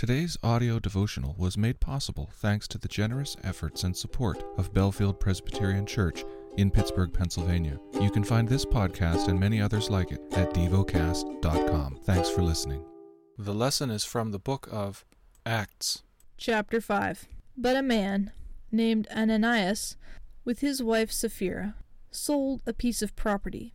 Today's audio devotional was made possible thanks to the generous efforts and support of Bellefield Presbyterian Church in Pittsburgh, Pennsylvania. You can find this podcast and many others like it at devocast.com. Thanks for listening. The lesson is from the book of Acts. Chapter 5 But a man named Ananias, with his wife Sapphira, sold a piece of property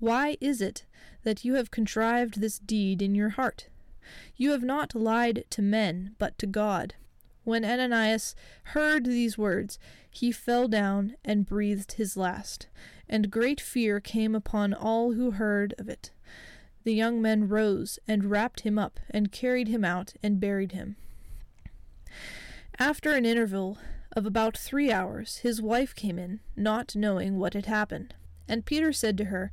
Why is it that you have contrived this deed in your heart? You have not lied to men, but to God. When Ananias heard these words, he fell down and breathed his last, and great fear came upon all who heard of it. The young men rose and wrapped him up, and carried him out and buried him. After an interval of about three hours, his wife came in, not knowing what had happened. And Peter said to her,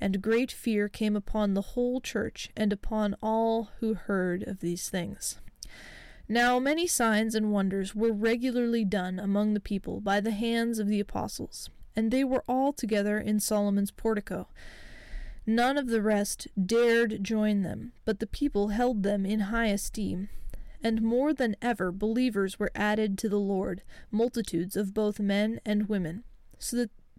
and great fear came upon the whole church and upon all who heard of these things. Now many signs and wonders were regularly done among the people by the hands of the apostles, and they were all together in Solomon's portico. None of the rest dared join them, but the people held them in high esteem. And more than ever believers were added to the Lord, multitudes of both men and women, so that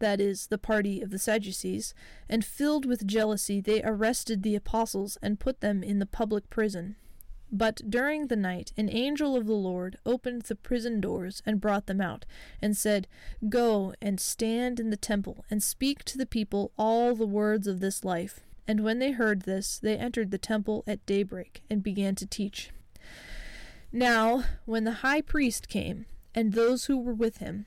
that is, the party of the Sadducees, and filled with jealousy they arrested the apostles and put them in the public prison. But during the night an angel of the Lord opened the prison doors and brought them out, and said, Go and stand in the temple, and speak to the people all the words of this life. And when they heard this, they entered the temple at daybreak, and began to teach. Now, when the high priest came, and those who were with him,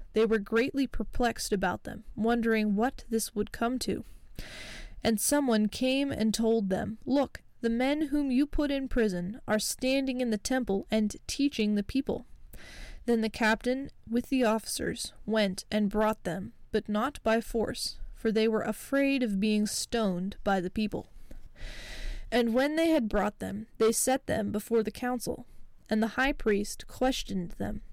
they were greatly perplexed about them, wondering what this would come to. And someone came and told them, Look, the men whom you put in prison are standing in the temple and teaching the people. Then the captain, with the officers, went and brought them, but not by force, for they were afraid of being stoned by the people. And when they had brought them, they set them before the council. And the high priest questioned them,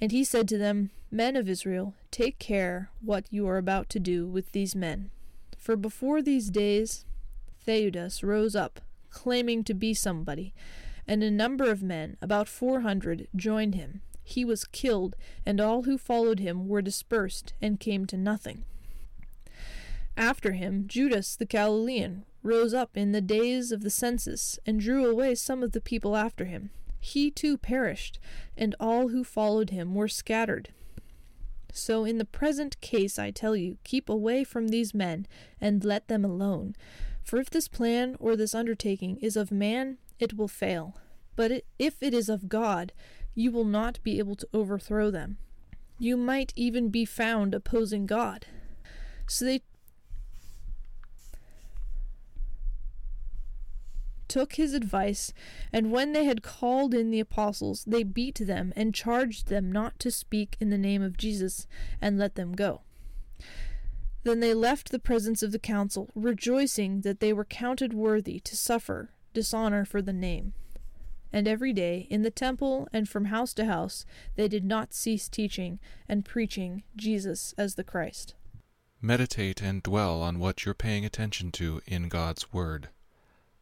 And he said to them, Men of Israel, take care what you are about to do with these men. For before these days Theudas rose up, claiming to be somebody, and a number of men, about four hundred, joined him. He was killed, and all who followed him were dispersed and came to nothing. After him, Judas the Galilean rose up in the days of the census and drew away some of the people after him. He too perished, and all who followed him were scattered. So in the present case, I tell you, keep away from these men and let them alone. For if this plan or this undertaking is of man, it will fail. But if it is of God, you will not be able to overthrow them. You might even be found opposing God. So they took his advice, and when they had called in the apostles, they beat them and charged them not to speak in the name of Jesus, and let them go. Then they left the presence of the council, rejoicing that they were counted worthy to suffer dishonor for the name. And every day, in the temple and from house to house, they did not cease teaching and preaching Jesus as the Christ. Meditate and dwell on what you're paying attention to in God's Word.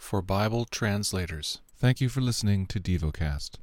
for Bible translators. Thank you for listening to DevoCast.